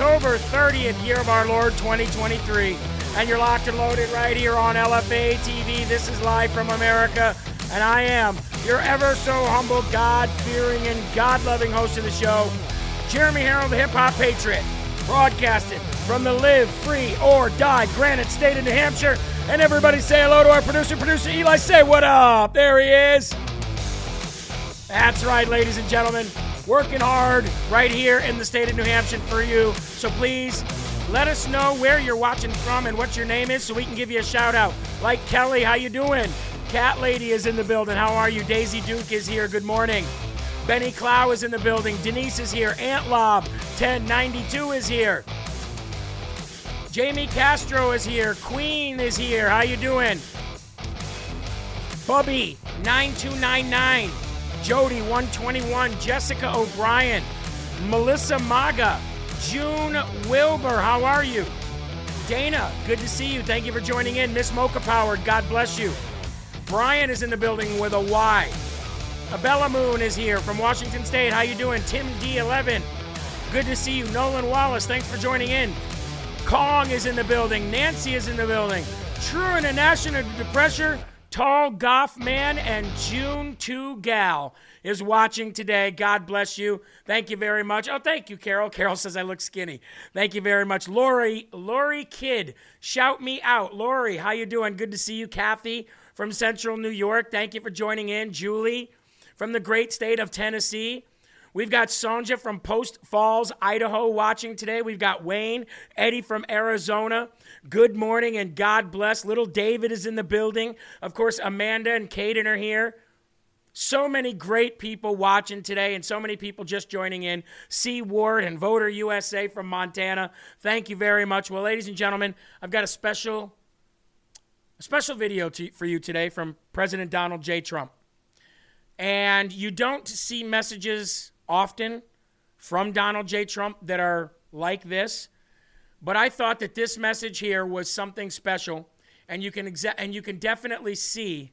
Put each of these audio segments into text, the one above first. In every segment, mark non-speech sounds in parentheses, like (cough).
October 30th, year of our Lord 2023. And you're locked and loaded right here on LFA TV. This is live from America. And I am your ever so humble, God fearing, and God loving host of the show, Jeremy Herrell, the Hip Hop Patriot, broadcasted from the Live Free or Die Granite State of New Hampshire. And everybody say hello to our producer, producer Eli. Say what up. There he is. That's right, ladies and gentlemen. Working hard right here in the state of New Hampshire for you. So please let us know where you're watching from and what your name is so we can give you a shout out. Like Kelly, how you doing? Cat Lady is in the building. How are you? Daisy Duke is here. Good morning. Benny Clow is in the building. Denise is here. Ant Lob 1092 is here. Jamie Castro is here. Queen is here. How you doing? Bubby 9299. Jody 121, Jessica O'Brien, Melissa Maga, June Wilbur, how are you? Dana, good to see you. Thank you for joining in. Miss Mocha Powered, God bless you. Brian is in the building with a Y. Abella Moon is here from Washington State. How you doing? Tim D11. Good to see you. Nolan Wallace, thanks for joining in. Kong is in the building. Nancy is in the building. True International Depressure. Tall Goff Man and June 2 Gal is watching today. God bless you. Thank you very much. Oh, thank you, Carol. (laughs) Carol says I look skinny. Thank you very much. Lori, Lori Kid, shout me out. Lori, how you doing? Good to see you. Kathy from Central New York. Thank you for joining in. Julie from the great state of Tennessee. We've got Sonja from Post Falls, Idaho, watching today. We've got Wayne, Eddie from Arizona. Good morning and God bless. Little David is in the building. Of course, Amanda and Caden are here. So many great people watching today and so many people just joining in. C. Ward and Voter USA from Montana. Thank you very much. Well, ladies and gentlemen, I've got a special a special video to, for you today from President Donald J. Trump. And you don't see messages often from Donald J. Trump that are like this. But I thought that this message here was something special, and you can exa- and you can definitely see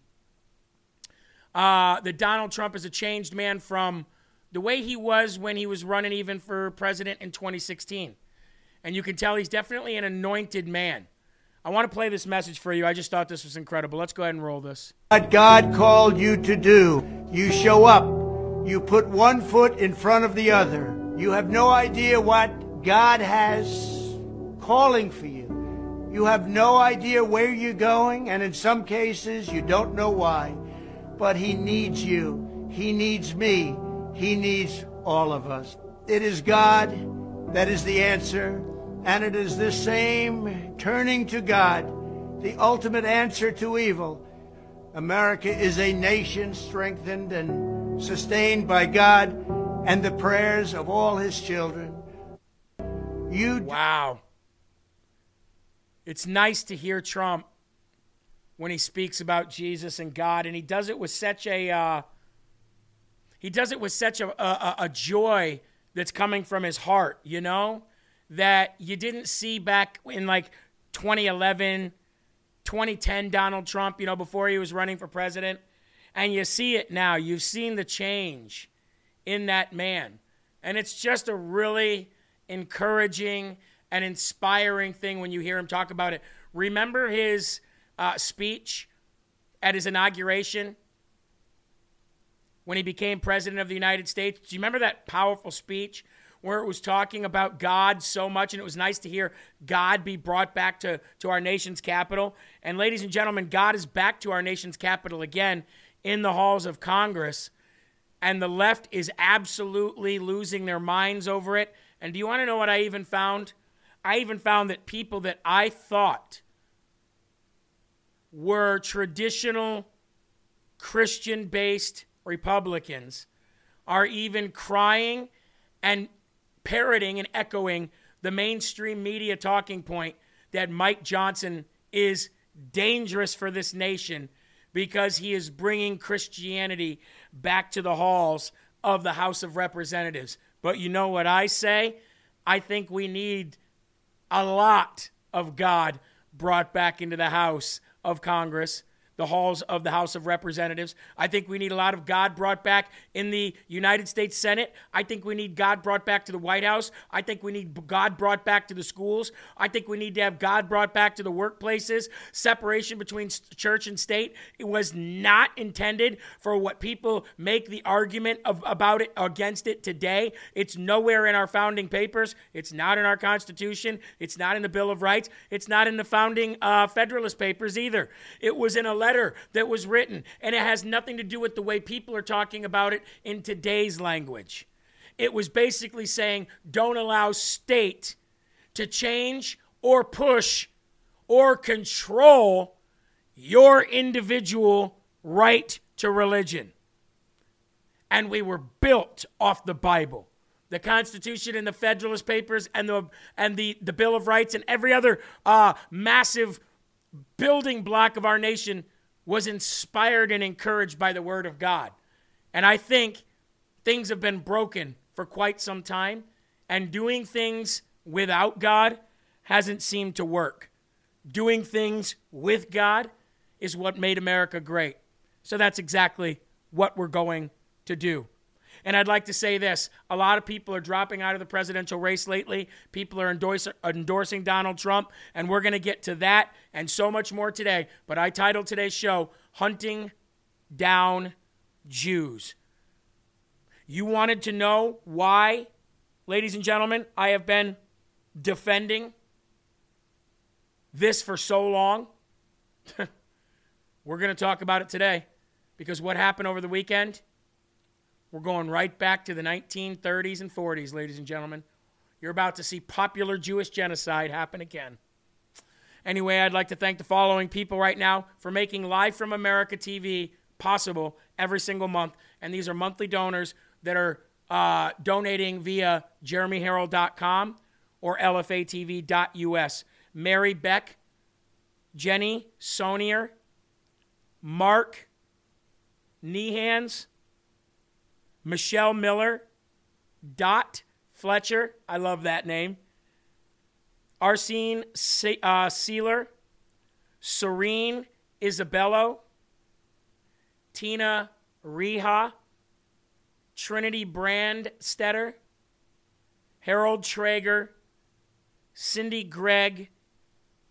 uh, that Donald Trump is a changed man from the way he was when he was running even for president in 2016. And you can tell he's definitely an anointed man. I want to play this message for you. I just thought this was incredible. Let's go ahead and roll this. What God called you to do, you show up. You put one foot in front of the other. You have no idea what God has calling for you. You have no idea where you're going, and in some cases, you don't know why. But He needs you. He needs me. He needs all of us. It is God that is the answer, and it is this same turning to God, the ultimate answer to evil. America is a nation strengthened and sustained by God and the prayers of all His children. You Wow. It's nice to hear Trump when he speaks about Jesus and God, and he does it with such a uh, he does it with such a, a, a joy that's coming from his heart, you know, that you didn't see back in like 2011, 2010 Donald Trump, you know, before he was running for president. And you see it now. You've seen the change in that man. And it's just a really encouraging and inspiring thing when you hear him talk about it. Remember his uh, speech at his inauguration when he became president of the United States? Do you remember that powerful speech where it was talking about God so much, and it was nice to hear God be brought back to, to our nation's capital. And, ladies and gentlemen, God is back to our nation's capital again in the halls of Congress. And the left is absolutely losing their minds over it. And do you want to know what I even found? I even found that people that I thought were traditional Christian based Republicans are even crying and parroting and echoing the mainstream media talking point that Mike Johnson is dangerous for this nation because he is bringing Christianity back to the halls of the House of Representatives. But you know what I say? I think we need a lot of God brought back into the House of Congress the halls of the House of Representatives. I think we need a lot of God brought back in the United States Senate. I think we need God brought back to the White House. I think we need God brought back to the schools. I think we need to have God brought back to the workplaces. Separation between church and state it was not intended for what people make the argument of, about it against it today. It's nowhere in our founding papers. It's not in our Constitution. It's not in the Bill of Rights. It's not in the founding uh, Federalist Papers either. It was in a letter that was written, and it has nothing to do with the way people are talking about it in today's language. It was basically saying don't allow state to change or push or control your individual right to religion. And we were built off the Bible. The Constitution and the Federalist Papers and the and the, the Bill of Rights and every other uh, massive building block of our nation was inspired and encouraged by the Word of God. And I think things have been broken for quite some time, and doing things without God hasn't seemed to work. Doing things with God is what made America great. So that's exactly what we're going to do. And I'd like to say this a lot of people are dropping out of the presidential race lately. People are endorse, endorsing Donald Trump, and we're going to get to that and so much more today. But I titled today's show, Hunting Down Jews. You wanted to know why, ladies and gentlemen, I have been defending this for so long? (laughs) We're going to talk about it today because what happened over the weekend we're going right back to the 1930s and 40s, ladies and gentlemen. You're about to see popular Jewish genocide happen again. Anyway, I'd like to thank the following people right now for making Live from America TV possible every single month. And these are monthly donors that are uh, donating via jeremyherrell.com or lfatv.us. Mary Beck, Jenny Sonier, Mark Nehans, Michelle Miller, Dot Fletcher, I love that name. Arsene uh, Sealer, Serene Isabello, Tina Riha, Trinity Brandstetter, Harold Traeger, Cindy Gregg,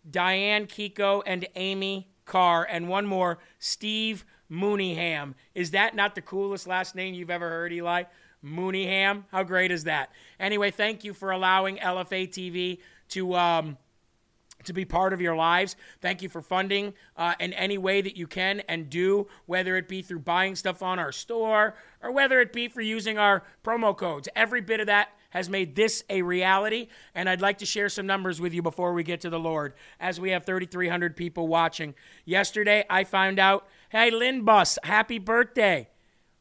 Diane Kiko, and Amy Carr, and one more, Steve Mooneyham. Is that not the coolest last name you've ever heard, Eli? Mooneyham? How great is that? Anyway, thank you for allowing LFA TV to. Um, to be part of your lives. Thank you for funding uh, in any way that you can and do, whether it be through buying stuff on our store or whether it be for using our promo codes. Every bit of that has made this a reality, and I'd like to share some numbers with you before we get to the Lord, as we have 3,300 people watching. Yesterday, I found out Hey, Lynn Bus, happy birthday.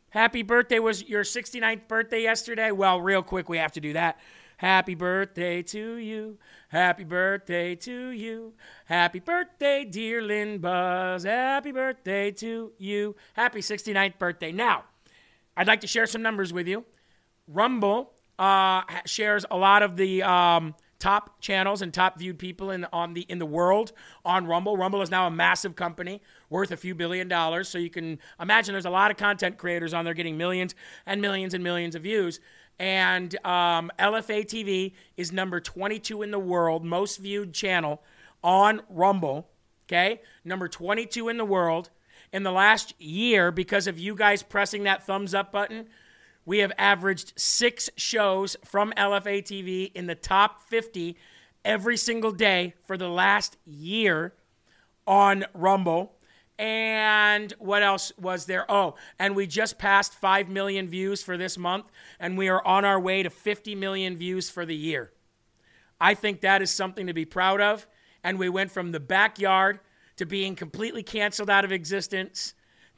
Happy birthday. Was your 69th birthday yesterday? Well, real quick, we have to do that. Happy birthday to you. Happy birthday to you. Happy birthday, dear Lynn Buzz. Happy birthday to you. Happy 69th birthday. Now, I'd like to share some numbers with you. Rumble uh, shares a lot of the um, top channels and top viewed people in on the in the world on Rumble. Rumble is now a massive company worth a few billion dollars. So you can imagine there's a lot of content creators on there getting millions and millions and millions of views. And um, LFA TV is number 22 in the world, most viewed channel on Rumble. Okay, number 22 in the world. In the last year, because of you guys pressing that thumbs up button, we have averaged six shows from LFA TV in the top 50 every single day for the last year on Rumble. And what else was there? Oh, and we just passed 5 million views for this month, and we are on our way to 50 million views for the year. I think that is something to be proud of. And we went from the backyard to being completely canceled out of existence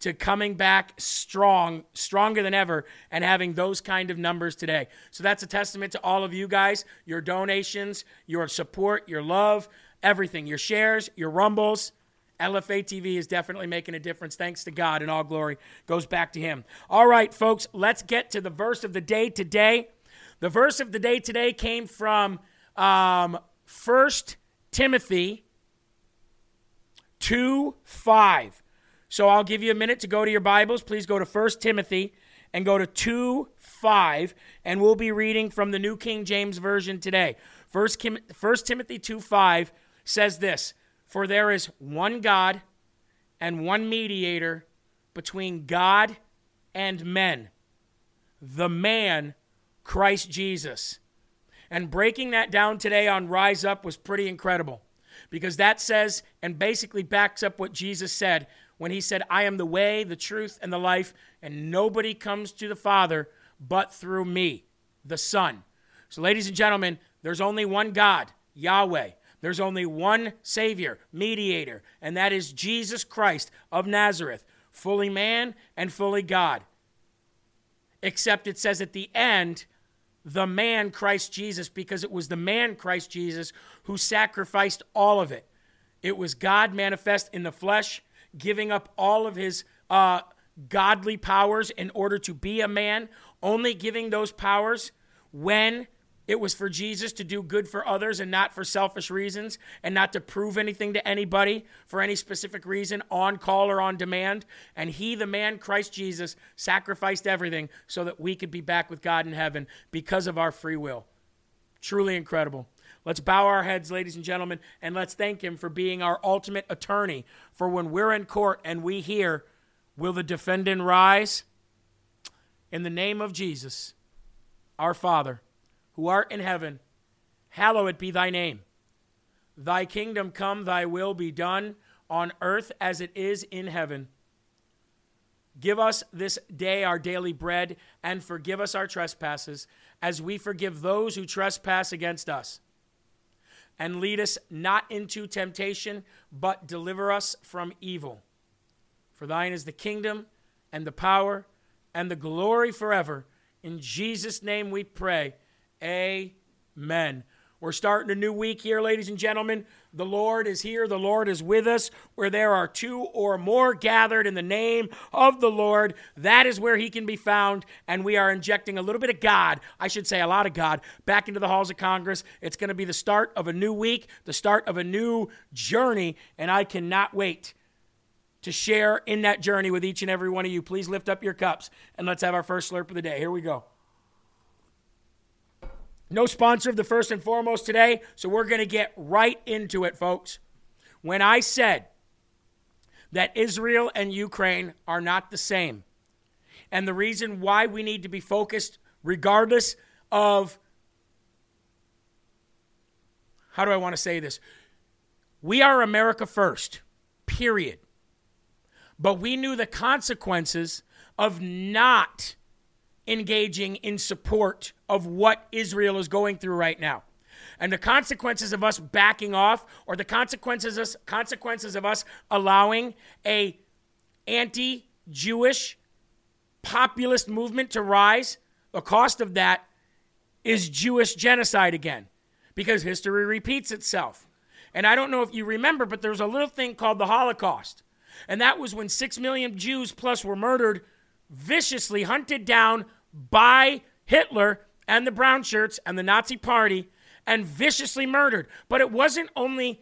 to coming back strong, stronger than ever, and having those kind of numbers today. So that's a testament to all of you guys, your donations, your support, your love, everything, your shares, your rumbles. LFA TV is definitely making a difference. Thanks to God, and all glory goes back to Him. All right, folks, let's get to the verse of the day today. The verse of the day today came from um, 1 Timothy 2 5. So I'll give you a minute to go to your Bibles. Please go to 1 Timothy and go to 2 5, and we'll be reading from the New King James Version today. 1 Timothy 2 5 says this For there is one God and one mediator between God and men, the man, Christ Jesus. And breaking that down today on Rise Up was pretty incredible because that says and basically backs up what Jesus said when he said, I am the way, the truth, and the life, and nobody comes to the Father but through me, the Son. So, ladies and gentlemen, there's only one God, Yahweh. There's only one Savior, mediator, and that is Jesus Christ of Nazareth, fully man and fully God. Except it says at the end, the man Christ Jesus, because it was the man Christ Jesus who sacrificed all of it. It was God manifest in the flesh giving up all of his uh, godly powers in order to be a man, only giving those powers when it was for Jesus to do good for others and not for selfish reasons and not to prove anything to anybody for any specific reason, on call or on demand. And he, the man, Christ Jesus, sacrificed everything so that we could be back with God in heaven because of our free will. Truly incredible. Let's bow our heads, ladies and gentlemen, and let's thank Him for being our ultimate attorney. For when we're in court and we hear, Will the defendant rise? In the name of Jesus, our Father, who art in heaven, hallowed be thy name. Thy kingdom come, thy will be done on earth as it is in heaven. Give us this day our daily bread, and forgive us our trespasses, as we forgive those who trespass against us and lead us not into temptation, but deliver us from evil. For thine is the kingdom and the power and the glory forever. In Jesus' name we pray. Amen. We're starting a new week here, ladies and gentlemen. The Lord is here. The Lord is with us. Where there are two or more gathered in the name of the Lord, that is where He can be found. And we are injecting a little bit of God, I should say a lot of God, back into the halls of Congress. It's going to be the start of a new week, the start of a new journey. And I cannot wait to share in that journey with each and every one of you. Please lift up your cups and let's have our first slurp of the day. Here we go. No sponsor of the first and foremost today, so we're going to get right into it, folks. When I said that Israel and Ukraine are not the same, and the reason why we need to be focused, regardless of how do I want to say this? We are America first, period. But we knew the consequences of not engaging in support of what Israel is going through right now. And the consequences of us backing off or the consequences consequences of us allowing a anti-Jewish populist movement to rise, the cost of that is Jewish genocide again because history repeats itself. And I don't know if you remember, but there was a little thing called the Holocaust. And that was when 6 million Jews plus were murdered, viciously hunted down by Hitler and the brown shirts and the Nazi party. and viciously murdered. But it wasn't only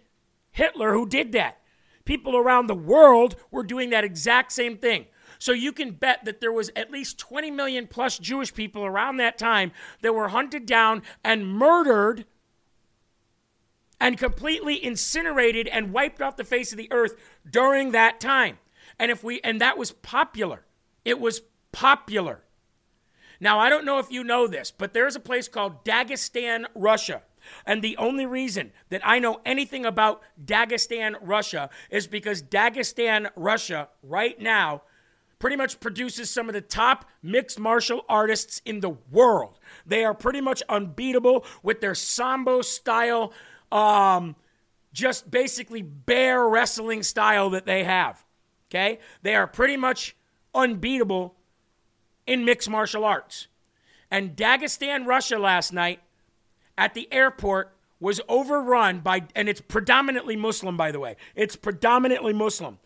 Hitler who did that. People around the world were doing that exact same thing. So you can bet that there was at least 20 million plus Jewish people around that time that were hunted down and murdered and completely incinerated and wiped off the face of the earth during that time. And if we and that was popular. It was popular. Now, I don't know if you know this, but there's a place called Dagestan, Russia. And the only reason that I know anything about Dagestan, Russia is because Dagestan, Russia, right now, pretty much produces some of the top mixed martial artists in the world. They are pretty much unbeatable with their sambo style, um, just basically bear wrestling style that they have. Okay? They are pretty much unbeatable in mixed martial arts. And Dagestan, Russia last night at the airport was overrun by, and it's predominantly Muslim, by the way. It's predominantly Muslim.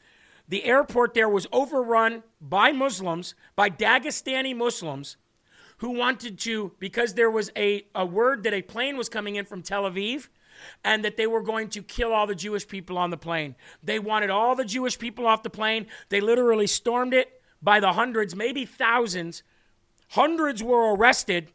The airport there was overrun by Muslims, by Dagestani Muslims, who wanted to, because there was a, a word that a plane was coming in from Tel Aviv and that they were going to kill all the Jewish people on the plane. They wanted all the Jewish people off the plane. They literally stormed it by the hundreds, maybe thousands. Hundreds were arrested.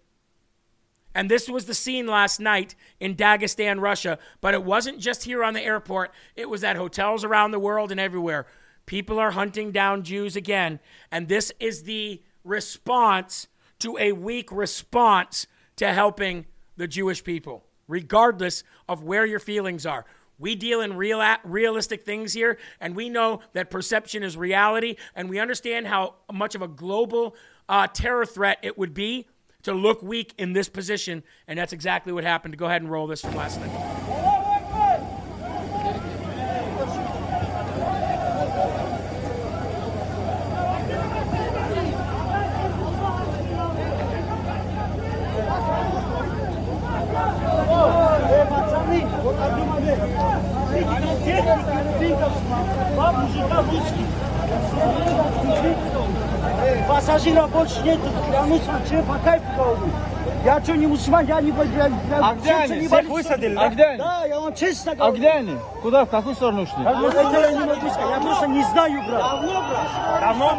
And this was the scene last night in Dagestan, Russia. But it wasn't just here on the airport, it was at hotels around the world and everywhere. People are hunting down Jews again. And this is the response to a weak response to helping the Jewish people, regardless of where your feelings are. We deal in real, realistic things here, and we know that perception is reality, and we understand how much of a global uh, terror threat it would be to look weak in this position, and that's exactly what happened. Go ahead and roll this from last night. Больше нет, клянусь чем по кайфу говорю. Я что, не мусульман, я не я, А где они? не Всех болею. высадили, А да? где они? Да, я вам честно А говорю. где они? Куда, в какую сторону? А это я не могу сказать, я просто не знаю, брат. Давно, брат. Давно?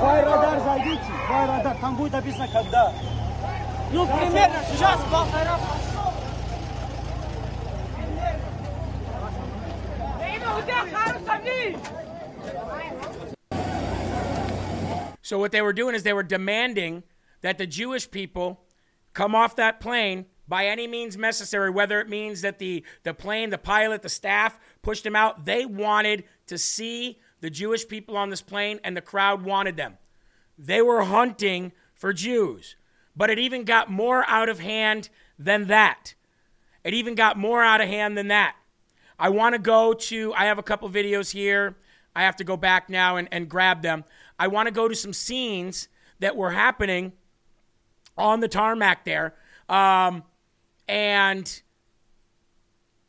В аэродар зайдите, в аэродар, там будет написано когда. Ну, примерно сейчас в аэропорт. So what they were doing is they were demanding that the Jewish people come off that plane by any means necessary, whether it means that the, the plane, the pilot, the staff pushed them out. They wanted to see the Jewish people on this plane, and the crowd wanted them. They were hunting for Jews. But it even got more out of hand than that. It even got more out of hand than that. I want to go to, I have a couple videos here. I have to go back now and, and grab them. I want to go to some scenes that were happening on the tarmac there. Um, and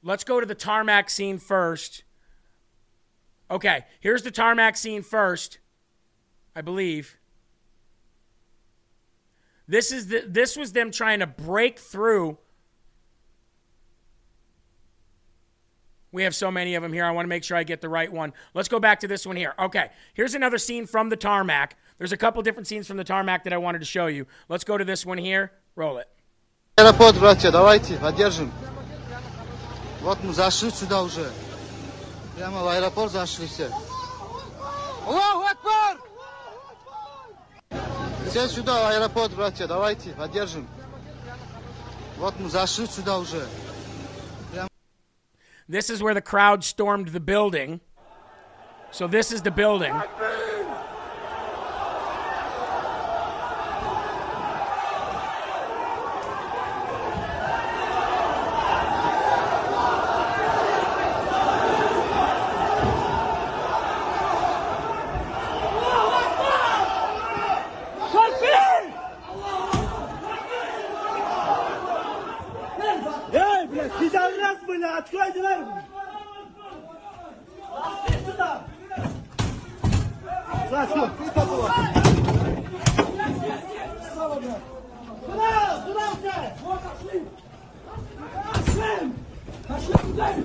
let's go to the tarmac scene first. Okay, here's the tarmac scene first, I believe. This is the this was them trying to break through. We have so many of them here. I want to make sure I get the right one. Let's go back to this one here. Okay, here's another scene from the tarmac. There's a couple different scenes from the tarmac that I wanted to show you. Let's go to this one here. Roll it. Аэропорт, братья, давайте, поддержим. Вот мы зашли сюда уже. Прямо в аэропорт зашли все. Аллаху Акбар! Все сюда, в аэропорт, братья, давайте, поддержим. Вот мы зашли сюда уже. This is where the crowd stormed the building. So this is the building. Açık aydılar mı? Açık. Bir topu var. Kral, kral sen. Kaşım. Kaşım. Kaşım gel.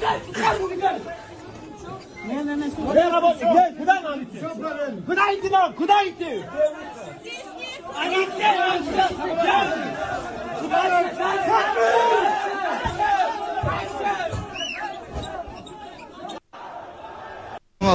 Gel, gel, gel. Ne ne ne? Gel baba, gel. Kudan abi. Kudan itti lan, kudan itti. Anne, gel. Gel. Kudan. Kudan. All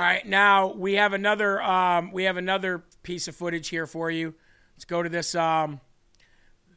right, now we have another um, we have another piece of footage here for you. Let's go to this. Um,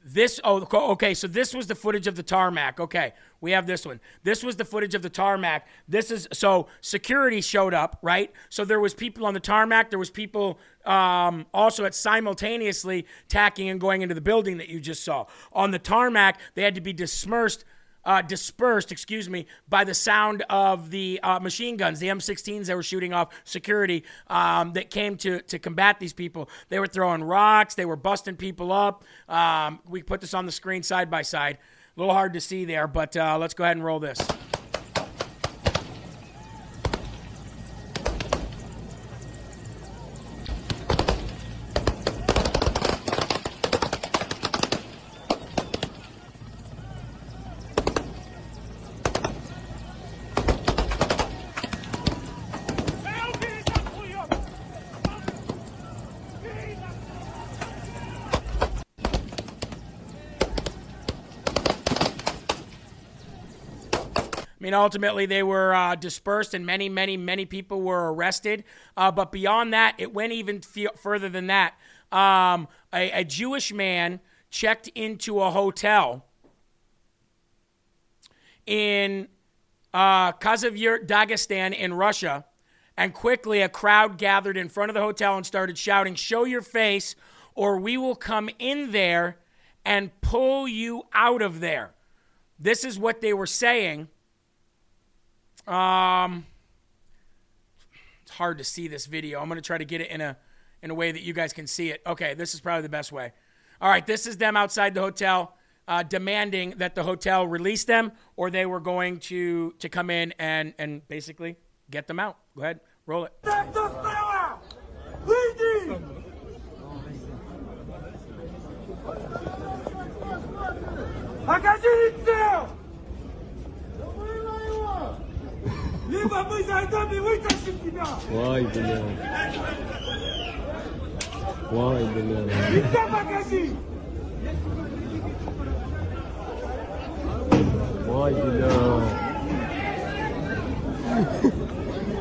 this oh okay, so this was the footage of the tarmac. Okay, we have this one. This was the footage of the tarmac. This is so security showed up, right? So there was people on the tarmac. There was people um, also at simultaneously tacking and going into the building that you just saw. On the tarmac, they had to be dispersed uh, dispersed, excuse me, by the sound of the uh, machine guns, the M16s that were shooting off security um, that came to, to combat these people. They were throwing rocks, they were busting people up. Um, we put this on the screen side by side. A little hard to see there, but uh, let's go ahead and roll this. Mean, ultimately, they were uh, dispersed and many, many, many people were arrested. Uh, but beyond that, it went even fe- further than that. Um, a, a Jewish man checked into a hotel in uh, Khasavyurt, Dagestan in Russia. And quickly, a crowd gathered in front of the hotel and started shouting, Show your face, or we will come in there and pull you out of there. This is what they were saying. Um, it's hard to see this video. I'm going to try to get it in a in a way that you guys can see it. Okay, this is probably the best way. All right, this is them outside the hotel uh, demanding that the hotel release them, or they were going to to come in and and basically get them out. Go ahead, roll it. Либо мы зайдем и вытащим тебя! Ой, блядь! Ой, блядь! И все покажи! Ой, блядь!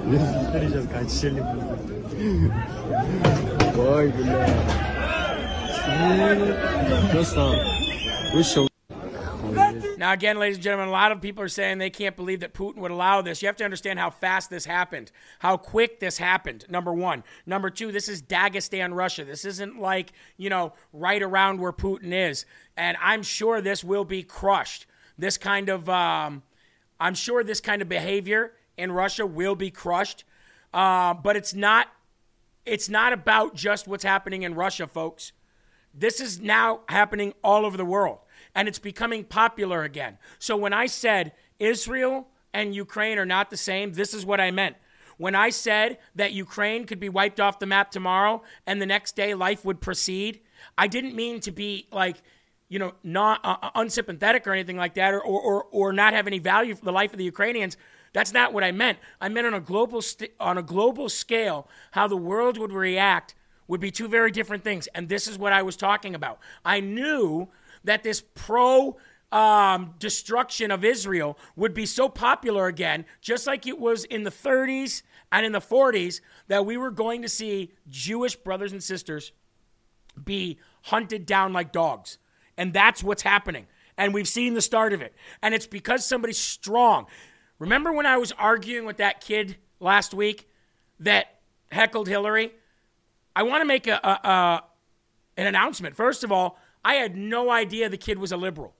Смотри, сейчас качели будут. Ой, блядь! бля. Просто вышел. Now, again, ladies and gentlemen, a lot of people are saying they can't believe that Putin would allow this. You have to understand how fast this happened, how quick this happened, number one. Number two, this is Dagestan, Russia. This isn't like, you know, right around where Putin is. And I'm sure this will be crushed. This kind of, um, I'm sure this kind of behavior in Russia will be crushed. Uh, but it's not, it's not about just what's happening in Russia, folks. This is now happening all over the world and it's becoming popular again. So when I said Israel and Ukraine are not the same, this is what I meant. When I said that Ukraine could be wiped off the map tomorrow and the next day life would proceed, I didn't mean to be like, you know, not uh, unsympathetic or anything like that, or, or, or not have any value for the life of the Ukrainians. That's not what I meant. I meant on a global st- on a global scale how the world would react would be two very different things, and this is what I was talking about. I knew that this pro um, destruction of Israel would be so popular again, just like it was in the 30s and in the 40s, that we were going to see Jewish brothers and sisters be hunted down like dogs. And that's what's happening. And we've seen the start of it. And it's because somebody's strong. Remember when I was arguing with that kid last week that heckled Hillary? I want to make a, a, a an announcement. First of all, I had no idea the kid was a liberal.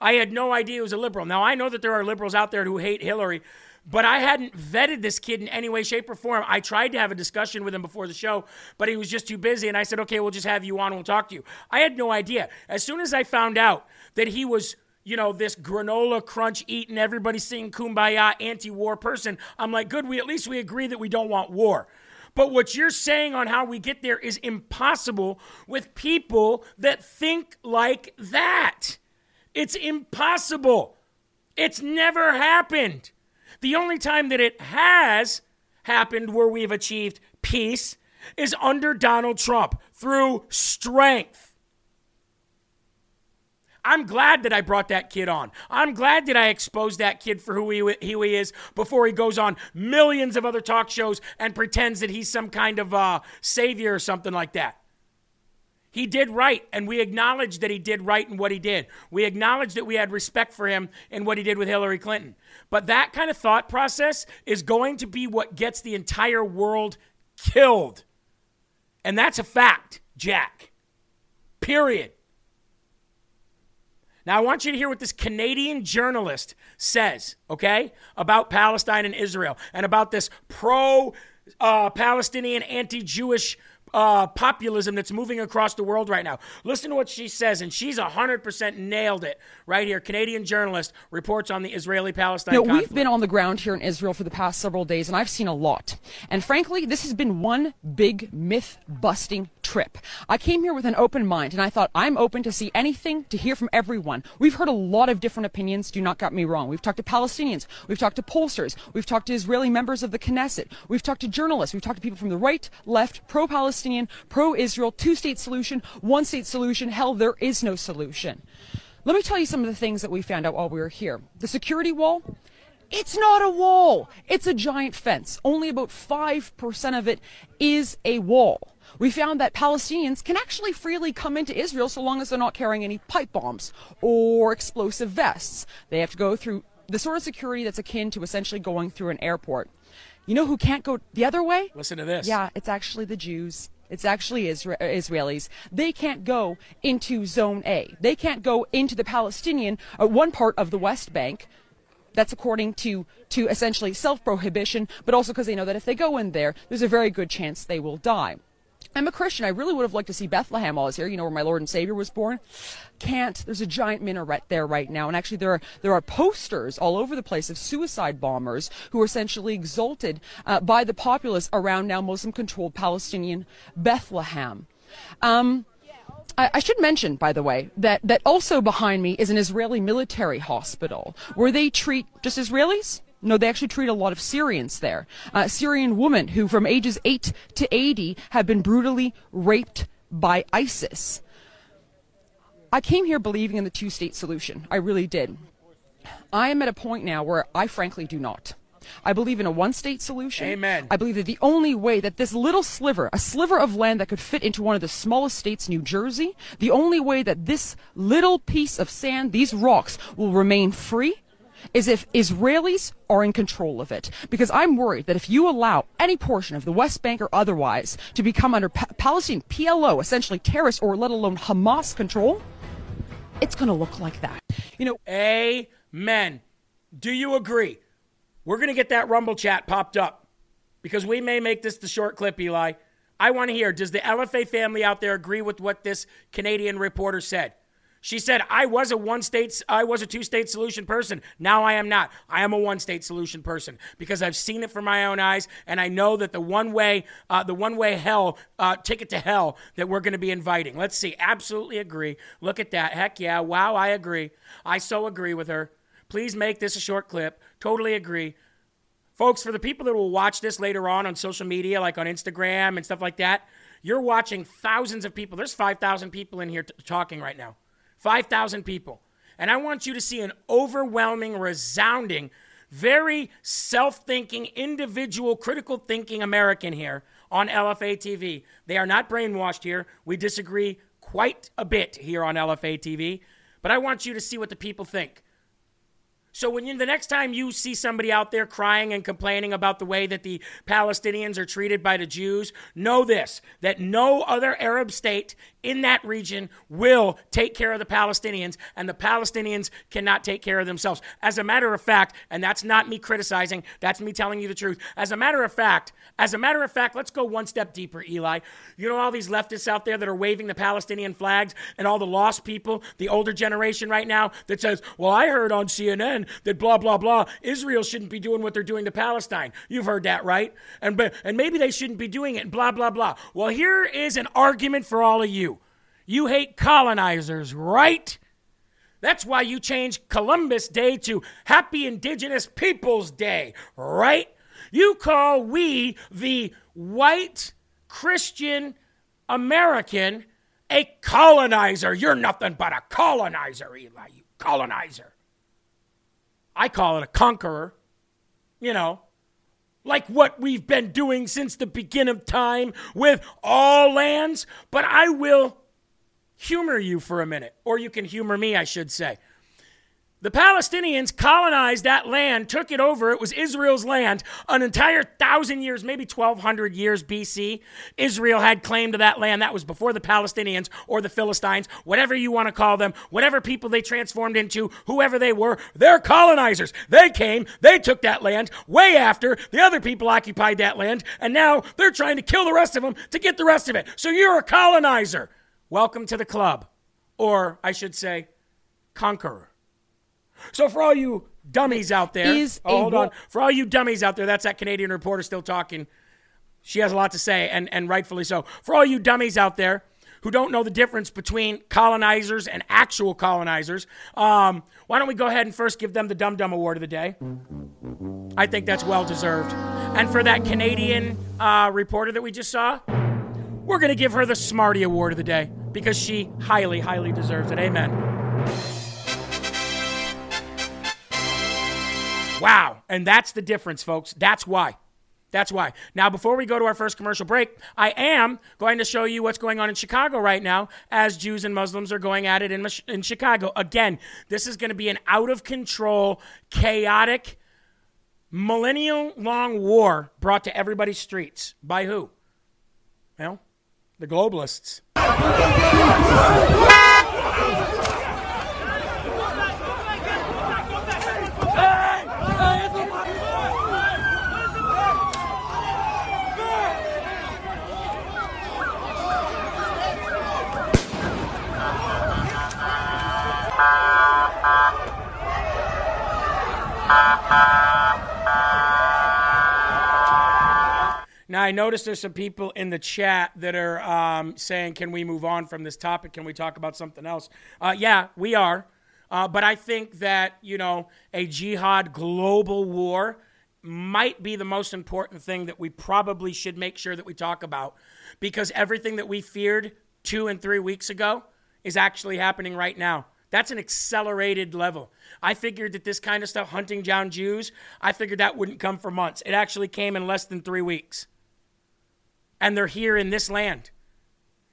I had no idea he was a liberal. Now, I know that there are liberals out there who hate Hillary, but I hadn't vetted this kid in any way, shape, or form. I tried to have a discussion with him before the show, but he was just too busy. And I said, okay, we'll just have you on and we'll talk to you. I had no idea. As soon as I found out that he was, you know, this granola crunch eating, everybody singing kumbaya, anti war person, I'm like, good, we at least we agree that we don't want war. But what you're saying on how we get there is impossible with people that think like that. It's impossible. It's never happened. The only time that it has happened where we've achieved peace is under Donald Trump through strength. I'm glad that I brought that kid on. I'm glad that I exposed that kid for who he, who he is before he goes on millions of other talk shows and pretends that he's some kind of uh, savior or something like that. He did right, and we acknowledge that he did right in what he did. We acknowledge that we had respect for him in what he did with Hillary Clinton. But that kind of thought process is going to be what gets the entire world killed. And that's a fact, Jack. Period. Now, I want you to hear what this Canadian journalist says, okay, about Palestine and Israel and about this pro uh, Palestinian, anti Jewish uh, populism that's moving across the world right now. Listen to what she says, and she's 100% nailed it right here. Canadian journalist reports on the Israeli Palestine know, We've been on the ground here in Israel for the past several days, and I've seen a lot. And frankly, this has been one big myth busting trip. I came here with an open mind, and I thought I'm open to see anything, to hear from everyone. We've heard a lot of different opinions, do not get me wrong. We've talked to Palestinians, we've talked to pollsters, we've talked to Israeli members of the Knesset, we've talked to journalists, we've talked to people from the right, left, pro Palestinian Palestinian, pro Israel, two state solution, one state solution. Hell, there is no solution. Let me tell you some of the things that we found out while we were here. The security wall, it's not a wall. It's a giant fence. Only about 5% of it is a wall. We found that Palestinians can actually freely come into Israel so long as they're not carrying any pipe bombs or explosive vests. They have to go through the sort of security that's akin to essentially going through an airport. You know who can't go the other way? Listen to this. Yeah, it's actually the Jews. It's actually Isra- Israelis. They can't go into Zone A. They can't go into the Palestinian, uh, one part of the West Bank. That's according to, to essentially self prohibition, but also because they know that if they go in there, there's a very good chance they will die. I'm a Christian. I really would have liked to see Bethlehem while I was here, you know, where my Lord and Savior was born. Can't. There's a giant minaret there right now. And actually there are, there are posters all over the place of suicide bombers who are essentially exalted uh, by the populace around now Muslim controlled Palestinian Bethlehem. Um, I, should mention, by the way, that, that also behind me is an Israeli military hospital where they treat just Israelis no, they actually treat a lot of Syrians there. Uh, Syrian women who, from ages 8 to 80, have been brutally raped by ISIS. I came here believing in the two state solution. I really did. I am at a point now where I frankly do not. I believe in a one state solution. Amen. I believe that the only way that this little sliver, a sliver of land that could fit into one of the smallest states, New Jersey, the only way that this little piece of sand, these rocks, will remain free is if Israelis are in control of it. Because I'm worried that if you allow any portion of the West Bank or otherwise to become under pa- Palestinian PLO, essentially terrorist or let alone Hamas control, it's going to look like that. You know, amen. Do you agree? We're going to get that Rumble chat popped up because we may make this the short clip, Eli. I want to hear does the LFA family out there agree with what this Canadian reporter said? She said, I was a one state, I was a two state solution person. Now I am not. I am a one state solution person because I've seen it from my own eyes and I know that the one way, uh, the one way hell, uh, ticket to hell that we're going to be inviting. Let's see. Absolutely agree. Look at that. Heck yeah. Wow. I agree. I so agree with her. Please make this a short clip. Totally agree. Folks, for the people that will watch this later on on social media, like on Instagram and stuff like that, you're watching thousands of people. There's 5,000 people in here t- talking right now. 5,000 people. And I want you to see an overwhelming, resounding, very self thinking, individual, critical thinking American here on LFA TV. They are not brainwashed here. We disagree quite a bit here on LFA TV. But I want you to see what the people think. So when you, the next time you see somebody out there crying and complaining about the way that the Palestinians are treated by the Jews, know this that no other Arab state in that region will take care of the Palestinians, and the Palestinians cannot take care of themselves. As a matter of fact, and that's not me criticizing, that's me telling you the truth. As a matter of fact, as a matter of fact, let's go one step deeper, Eli. You know all these leftists out there that are waving the Palestinian flags and all the lost people, the older generation right now that says, Well, I heard on CNN that blah blah blah Israel shouldn't be doing what they're doing to Palestine. You've heard that, right? And and maybe they shouldn't be doing it. Blah blah blah. Well, here is an argument for all of you. You hate colonizers, right? That's why you changed Columbus Day to Happy Indigenous Peoples Day, right? You call we, the white Christian American, a colonizer. You're nothing but a colonizer, Eli, you colonizer. I call it a conqueror, you know, like what we've been doing since the beginning of time with all lands. But I will humor you for a minute, or you can humor me, I should say. The Palestinians colonized that land, took it over. It was Israel's land. An entire thousand years, maybe 1,200 years BC, Israel had claim to that land. That was before the Palestinians or the Philistines, whatever you want to call them, whatever people they transformed into, whoever they were. They're colonizers. They came, they took that land way after the other people occupied that land, and now they're trying to kill the rest of them to get the rest of it. So you're a colonizer. Welcome to the club. Or, I should say, conqueror. So for all you dummies out there, Is oh, hold wa- on. For all you dummies out there, that's that Canadian reporter still talking. She has a lot to say, and, and rightfully so. For all you dummies out there who don't know the difference between colonizers and actual colonizers, um, why don't we go ahead and first give them the Dum Dum Award of the day? I think that's well deserved. And for that Canadian uh, reporter that we just saw, we're going to give her the Smarty Award of the day because she highly, highly deserves it. Amen. Wow. And that's the difference, folks. That's why. That's why. Now, before we go to our first commercial break, I am going to show you what's going on in Chicago right now as Jews and Muslims are going at it in, in Chicago. Again, this is going to be an out of control, chaotic, millennial long war brought to everybody's streets. By who? Well, the globalists. I noticed there's some people in the chat that are um, saying, can we move on from this topic? Can we talk about something else? Uh, yeah, we are. Uh, but I think that, you know, a jihad global war might be the most important thing that we probably should make sure that we talk about because everything that we feared two and three weeks ago is actually happening right now. That's an accelerated level. I figured that this kind of stuff, hunting down Jews, I figured that wouldn't come for months. It actually came in less than three weeks and they're here in this land.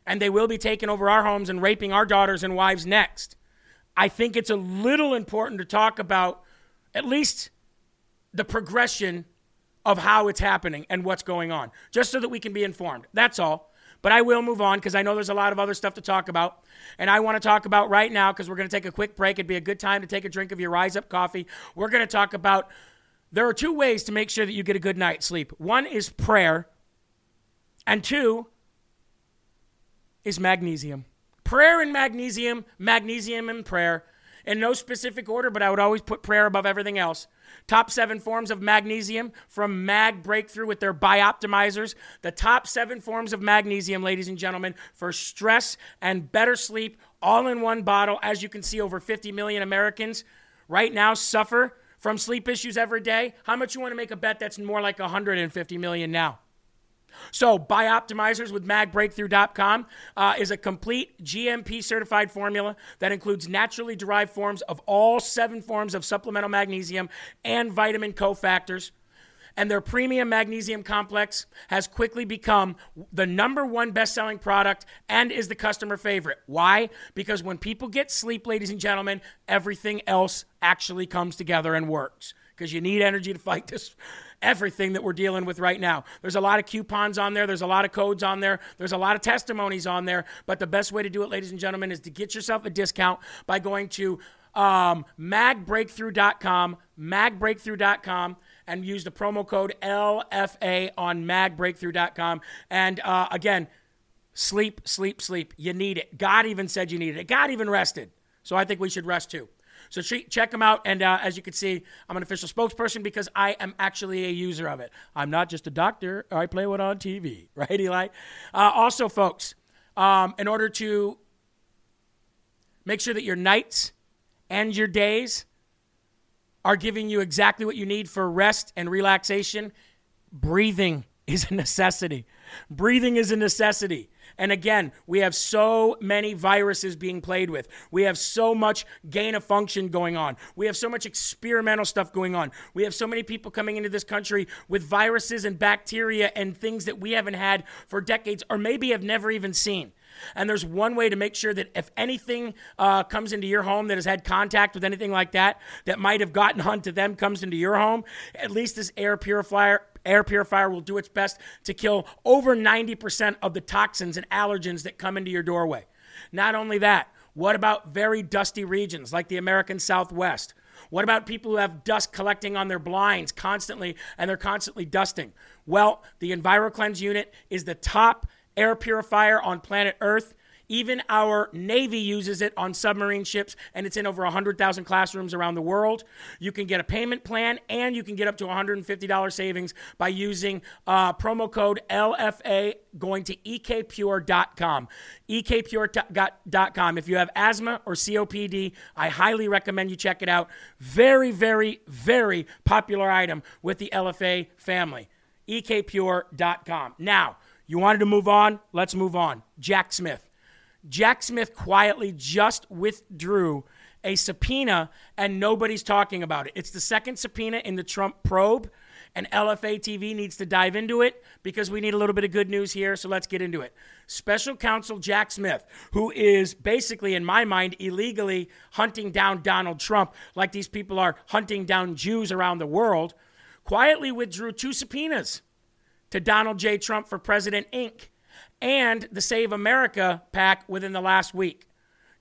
And they will be taking over our homes and raping our daughters and wives next. I think it's a little important to talk about at least the progression of how it's happening and what's going on, just so that we can be informed. That's all. But I will move on because I know there's a lot of other stuff to talk about. And I want to talk about right now because we're going to take a quick break. It'd be a good time to take a drink of your Rise Up coffee. We're going to talk about there are two ways to make sure that you get a good night's sleep one is prayer, and two is magnesium. Prayer and magnesium, magnesium and prayer. In no specific order, but I would always put prayer above everything else. Top seven forms of magnesium from Mag Breakthrough with their bioptimizers. The top seven forms of magnesium, ladies and gentlemen, for stress and better sleep, all in one bottle. As you can see, over 50 million Americans right now suffer from sleep issues every day. How much you want to make a bet that's more like 150 million now? So, Bioptimizers with magbreakthrough.com uh, is a complete GMP certified formula that includes naturally derived forms of all seven forms of supplemental magnesium and vitamin cofactors. And their premium magnesium complex has quickly become the number one best selling product and is the customer favorite. Why? Because when people get sleep, ladies and gentlemen, everything else actually comes together and works. Because you need energy to fight this everything that we're dealing with right now. There's a lot of coupons on there, there's a lot of codes on there, there's a lot of testimonies on there. But the best way to do it, ladies and gentlemen, is to get yourself a discount by going to um, magbreakthrough.com, magbreakthrough.com, and use the promo code LFA on magbreakthrough.com. And uh, again, sleep, sleep, sleep. You need it. God even said you needed it. God even rested. So I think we should rest too. So che- check them out. And uh, as you can see, I'm an official spokesperson because I am actually a user of it. I'm not just a doctor. I play one on TV, (laughs) right, Eli? Uh, also, folks, um, in order to make sure that your nights and your days are giving you exactly what you need for rest and relaxation, breathing is a necessity. Breathing is a necessity. And again, we have so many viruses being played with. We have so much gain of function going on. We have so much experimental stuff going on. We have so many people coming into this country with viruses and bacteria and things that we haven't had for decades or maybe have never even seen. And there's one way to make sure that if anything uh, comes into your home that has had contact with anything like that, that might have gotten (laughs) onto them, comes into your home, at least this air purifier air purifier will do its best to kill over 90% of the toxins and allergens that come into your doorway. Not only that, what about very dusty regions like the American Southwest? What about people who have dust collecting on their blinds constantly and they're constantly dusting? Well, the EnviroKlenz unit is the top air purifier on planet Earth. Even our Navy uses it on submarine ships, and it's in over 100,000 classrooms around the world. You can get a payment plan, and you can get up to $150 savings by using uh, promo code LFA going to ekpure.com. ekpure.com. If you have asthma or COPD, I highly recommend you check it out. Very, very, very popular item with the LFA family. ekpure.com. Now, you wanted to move on? Let's move on. Jack Smith. Jack Smith quietly just withdrew a subpoena and nobody's talking about it. It's the second subpoena in the Trump probe, and LFA TV needs to dive into it because we need a little bit of good news here. So let's get into it. Special counsel Jack Smith, who is basically, in my mind, illegally hunting down Donald Trump like these people are hunting down Jews around the world, quietly withdrew two subpoenas to Donald J. Trump for President Inc. and the Save America PAC within the last week.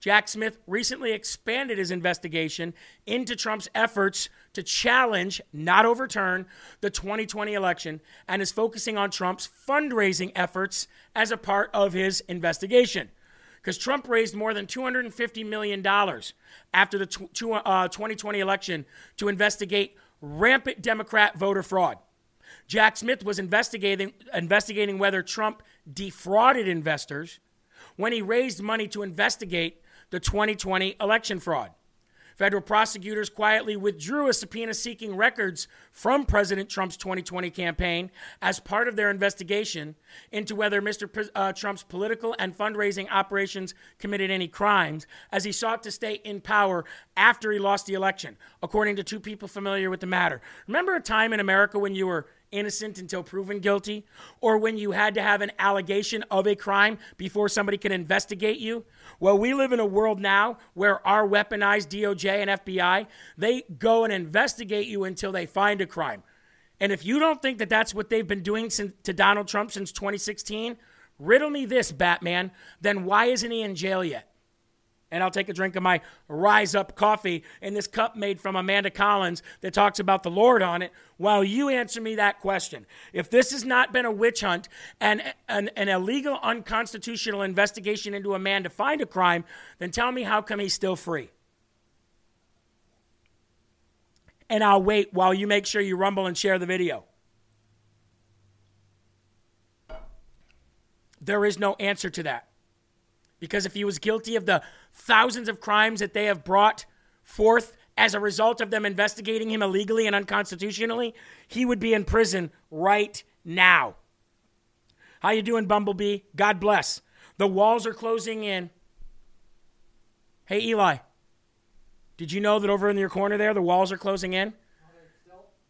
Jack Smith recently expanded his investigation into Trump's efforts to challenge, not overturn, the 2020 election and is focusing on Trump's fundraising efforts as a part of his investigation. Because Trump raised more than $250 million after the tw- tw- uh, 2020 election to investigate rampant Democrat voter fraud. Jack Smith was investigating, investigating whether Trump defrauded investors when he raised money to investigate the 2020 election fraud. Federal prosecutors quietly withdrew a subpoena seeking records from President Trump's 2020 campaign as part of their investigation into whether Mr. Uh, Trump's political and fundraising operations committed any crimes as he sought to stay in power after he lost the election, according to two people familiar with the matter. Remember a time in America when you were innocent until proven guilty, or when you had to have an allegation of a crime before somebody can investigate you. Well, we live in a world now where our weaponized DOJ and FBI, they go and investigate you until they find a crime. And if you don't think that that's what they've been doing to Donald Trump since 2016, riddle me this, Batman, then why isn't he in jail yet? And I'll take a drink of my Rise Up coffee in this cup made from Amanda Collins that talks about the Lord on it while you answer me that question. If this has not been a witch hunt and an, an illegal, unconstitutional investigation into a man to find a crime, then tell me how come he's still free? And I'll wait while you make sure you rumble and share the video. There is no answer to that. Because if he was guilty of the thousands of crimes that they have brought forth as a result of them investigating him illegally and unconstitutionally, he would be in prison right now. How you doing, Bumblebee? God bless. The walls are closing in. Hey, Eli. Did you know that over in your corner there, the walls are closing in?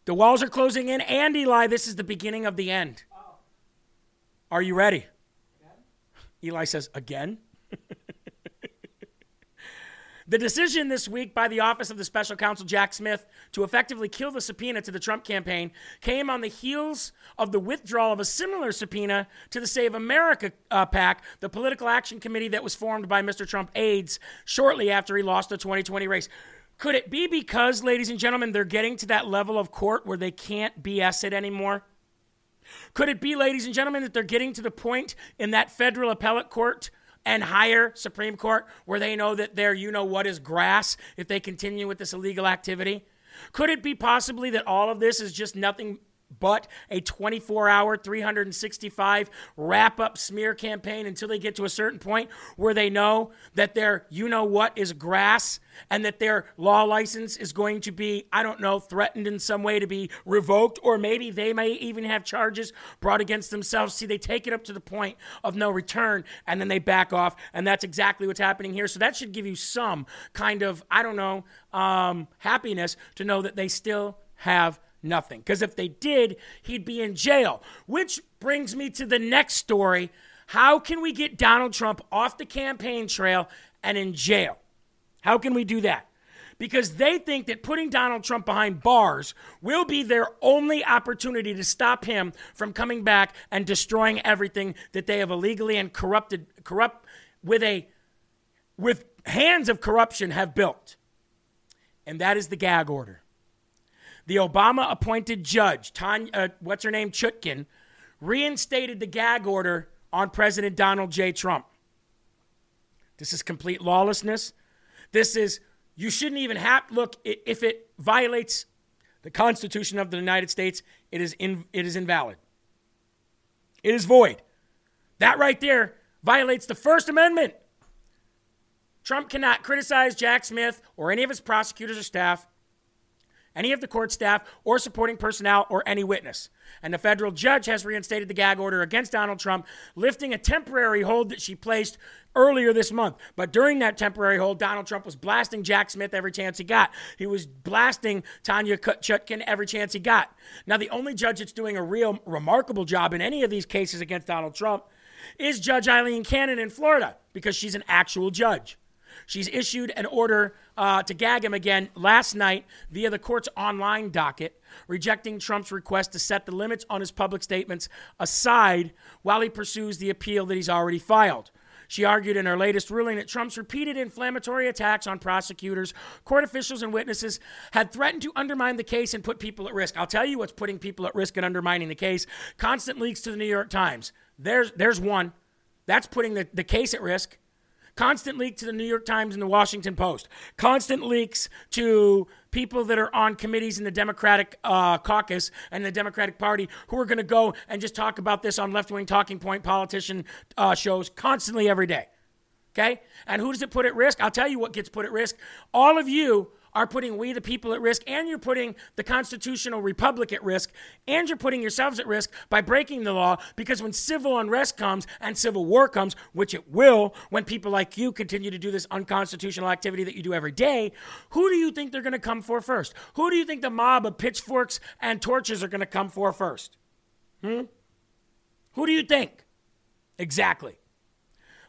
The walls are closing in, and Eli, this is the beginning of the end. Oh. Are you ready? Eli says, Again? (laughs) The decision this week by the Office of the Special Counsel Jack Smith to effectively kill the subpoena to the Trump campaign came on the heels of the withdrawal of a similar subpoena to the Save America uh, PAC, the political action committee that was formed by Mr. Trump aides shortly after he lost the 2020 race. Could it be because, ladies and gentlemen, they're getting to that level of court where they can't BS it anymore? Could it be, ladies and gentlemen, that they're getting to the point in that federal appellate court and higher Supreme Court where they know that their you know what is grass if they continue with this illegal activity? Could it be possibly that all of this is just nothing but a 24 hour, 365 wrap up smear campaign until they get to a certain point where they know that their you know what is grass and that their law license is going to be, I don't know, threatened in some way to be revoked, or maybe they may even have charges brought against themselves. See, they take it up to the point of no return and then they back off, and that's exactly what's happening here. So that should give you some kind of, I don't know, um, happiness to know that they still have nothing. Because if they did, he'd be in jail. Which brings me to the next story. How can we get Donald Trump off the campaign trail and in jail? How can we do that? Because they think that putting Donald Trump behind bars will be their only opportunity to stop him from coming back and destroying everything that they have illegally and corrupted corrupt with a with hands of corruption have built. And that is the gag order. The Obama appointed judge, Tanya, uh, what's her name, Chutkan, reinstated the gag order on President Donald J. Trump. This is complete lawlessness. This is, you shouldn't even have, look, if it violates the Constitution of the United States, it is, in, it is invalid. It is void. That right there violates the First Amendment. Trump cannot criticize Jack Smith or any of his prosecutors or staff any of the court staff or supporting personnel or any witness. And the federal judge has reinstated the gag order against Donald Trump, lifting a temporary hold that she placed earlier this month. But during that temporary hold, Donald Trump was blasting Jack Smith every chance he got. He was blasting Tanya Chutkan every chance he got. Now, the only judge that's doing a real remarkable job in any of these cases against Donald Trump is Judge Aileen Cannon in Florida because she's an actual judge. She's issued an order uh, to gag him again last night via the court's online docket, rejecting Trump's request to set the limits on his public statements aside while he pursues the appeal that he's already filed. She argued in her latest ruling that Trump's repeated inflammatory attacks on prosecutors, court officials, and witnesses had threatened to undermine the case and put people at risk. I'll tell you what's putting people at risk and undermining the case. Constant leaks to the New York Times. There's, there's one. That's putting the, the case at risk. Constant leak to the New York Times and the Washington Post. Constant leaks to people that are on committees in the Democratic uh, caucus and the Democratic Party who are going to go and just talk about this on left wing talking point politician uh, shows constantly every day. Okay? And who does it put at risk? I'll tell you what gets put at risk. All of you are putting we the people at risk, and you're putting the constitutional republic at risk, and you're putting yourselves at risk by breaking the law because when civil unrest comes and civil war comes, which it will when people like you continue to do this unconstitutional activity that you do every day, who do you think they're going to come for first? Who do you think the mob of pitchforks and torches are going to come for first? Hmm? Who do you think? Exactly.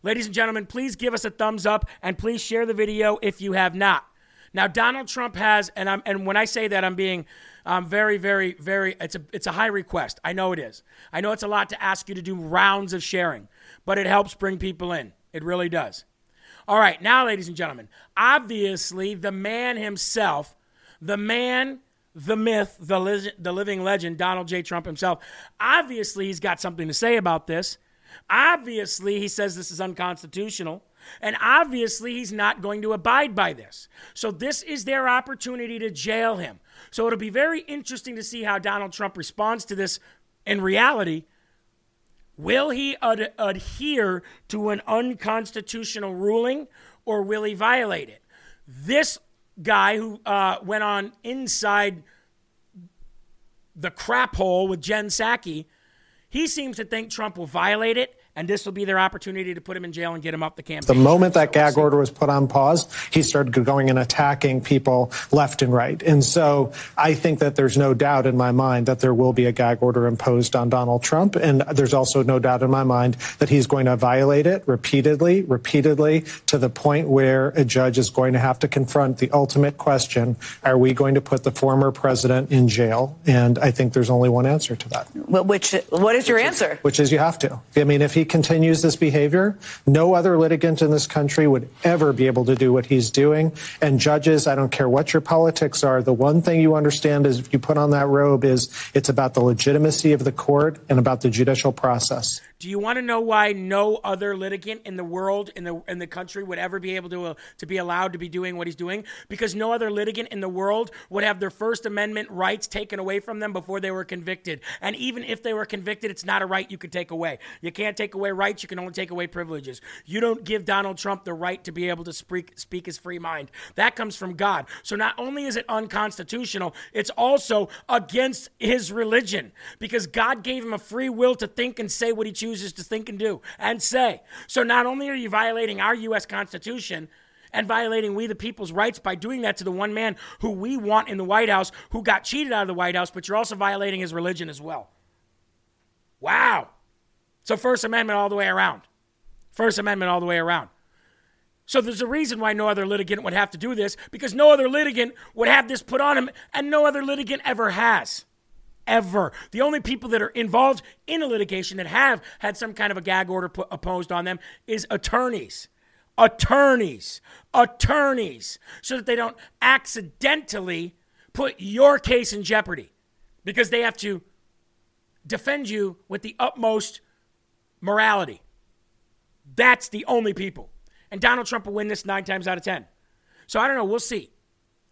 Ladies and gentlemen, please give us a thumbs up and please share the video if you have not. Now Donald Trump has, and I'm, and when I say that, I'm being um, very, very, very. It's a it's a high request. I know it is. I know it's a lot to ask you to do rounds of sharing, but it helps bring people in. It really does. All right, now, ladies and gentlemen, obviously the man himself, the man the myth, the, the living legend, Donald J. Trump himself. Obviously, he's got something to say about this. Obviously, he says this is unconstitutional. And obviously, he's not going to abide by this. So, this is their opportunity to jail him. So, it'll be very interesting to see how Donald Trump responds to this in reality. Will he ad- adhere to an unconstitutional ruling or will he violate it? This guy who uh, went on inside the crap hole with Jen Psaki, he seems to think Trump will violate it and this will be their opportunity to put him in jail and get him up the campaign. The moment that gag order was put on pause, he started going and attacking people left and right. And so I think that there's no doubt in my mind that there will be a gag order imposed on Donald Trump. And there's also no doubt in my mind that he's going to violate it repeatedly, repeatedly to the point where a judge is going to have to confront the ultimate question are we going to put the former president in jail? And I think there's only one answer to that. Well, which, what is your answer? Which is you have to. I mean, if he continues this behavior, no other litigant in this country would ever be able to do what he's doing. And judges, I don't care what your politics are, the one thing you understand is if you put on that robe is it's about the legitimacy of the court and about the judicial process. Do you want to know why no other litigant in the world, in the in the country, would ever be able to uh, to be allowed to be doing what he's doing? Because no other litigant in the world would have their First Amendment rights taken away from them before they were convicted. And even if they were convicted, it's not a right you can take away. You can't take away rights. You can only take away privileges. You don't give Donald Trump the right to be able to speak speak his free mind. That comes from God. So not only is it unconstitutional, it's also against his religion because God gave him a free will to think and say what he chooses to think and do and say. So not only are you violating our U.S. Constitution, and violating we the people's rights by doing that to the one man who we want in the White House, who got cheated out of the White House, but you're also violating his religion as well. Wow. So, First Amendment all the way around. First Amendment all the way around. So, there's a reason why no other litigant would have to do this because no other litigant would have this put on him, and no other litigant ever has ever. The only people that are involved in a litigation that have had some kind of a gag order put, opposed on them is attorneys. Attorneys. Attorneys. So that they don't accidentally put your case in jeopardy because they have to defend you with the utmost morality. That's the only people. And Donald Trump will win this nine times out of 10. So I don't know. We'll see.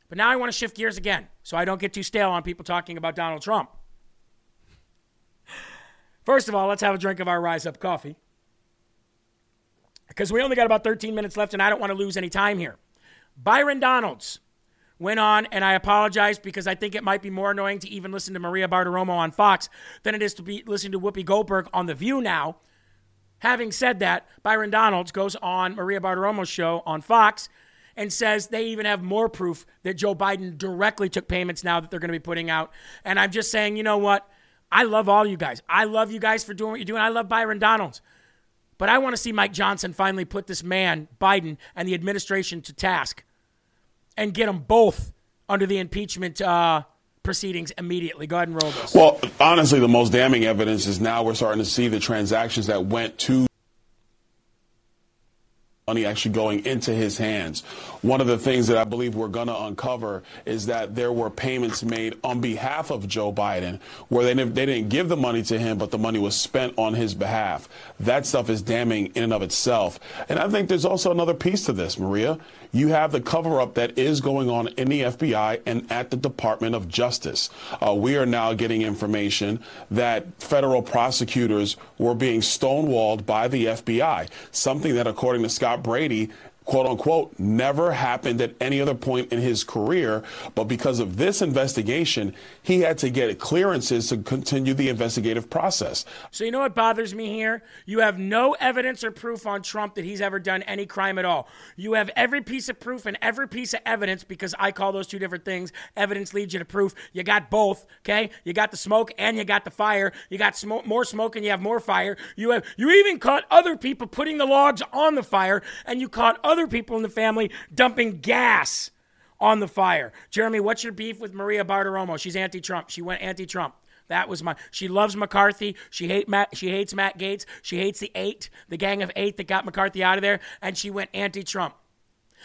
But now I want to shift gears again so I don't get too stale on people talking about Donald Trump. First of all, let's have a drink of our Rise Up coffee. Because we only got about 13 minutes left and I don't want to lose any time here. Byron Donalds went on, and I apologize because I think it might be more annoying to even listen to Maria Bartiromo on Fox than it is to be listening to Whoopi Goldberg on The View now. Having said that, Byron Donalds goes on Maria Bartiromo's show on Fox and says they even have more proof that Joe Biden directly took payments now that they're going to be putting out. And I'm just saying, you know what? I love all you guys. I love you guys for doing what you're doing. I love Byron Donalds. But I want to see Mike Johnson finally put this man, Biden, and the administration to task and get them both under the impeachment uh, proceedings immediately. Go ahead and roll this. Well, honestly, the most damning evidence is now we're starting to see the transactions that went to money actually going into his hands. One of the things that I believe we're going to uncover is that there were payments made on behalf of Joe Biden where they, they didn't give the money to him, but the money was spent on his behalf. That stuff is damning in and of itself. And I think there's also another piece to this, Maria. You have the cover up that is going on in the FBI and at the Department of Justice. Uh, we are now getting information that federal prosecutors were being stonewalled by the FBI, something that, according to Scott Brady, quote unquote, never happened at any other point in his career. But because of this investigation, he had to get clearances to continue the investigative process. So, you know what bothers me here? You have no evidence or proof on Trump that he's ever done any crime at all. You have every piece of proof and every piece of evidence because I call those two different things. Evidence leads you to proof. You got both, okay? You got the smoke and you got the fire. You got smoke, more smoke and you have more fire. You have you even caught other people putting the logs on the fire and you caught other other people in the family dumping gas on the fire. Jeremy, what's your beef with Maria Bartiromo? She's anti-Trump. She went anti-Trump. That was my. She loves McCarthy. She hate Matt. She hates Matt Gaetz. She hates the eight, the gang of eight that got McCarthy out of there, and she went anti-Trump,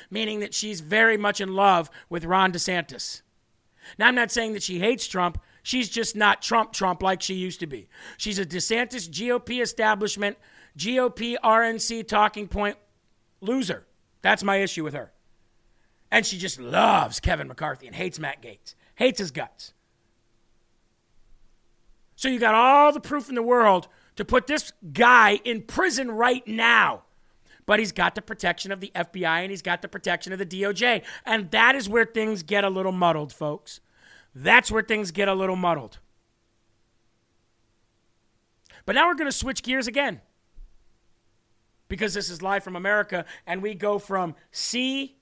meaning that she's very much in love with Ron DeSantis. Now, I'm not saying that she hates Trump. She's just not Trump Trump like she used to be. She's a DeSantis GOP establishment, GOP RNC talking point loser. That's my issue with her. And she just loves Kevin McCarthy and hates Matt Gaetz, hates his guts. So you got all the proof in the world to put this guy in prison right now. But he's got the protection of the FBI and he's got the protection of the DOJ. And that is where things get a little muddled, folks. That's where things get a little muddled. But now we're going to switch gears again because this is live from America, and we go from sea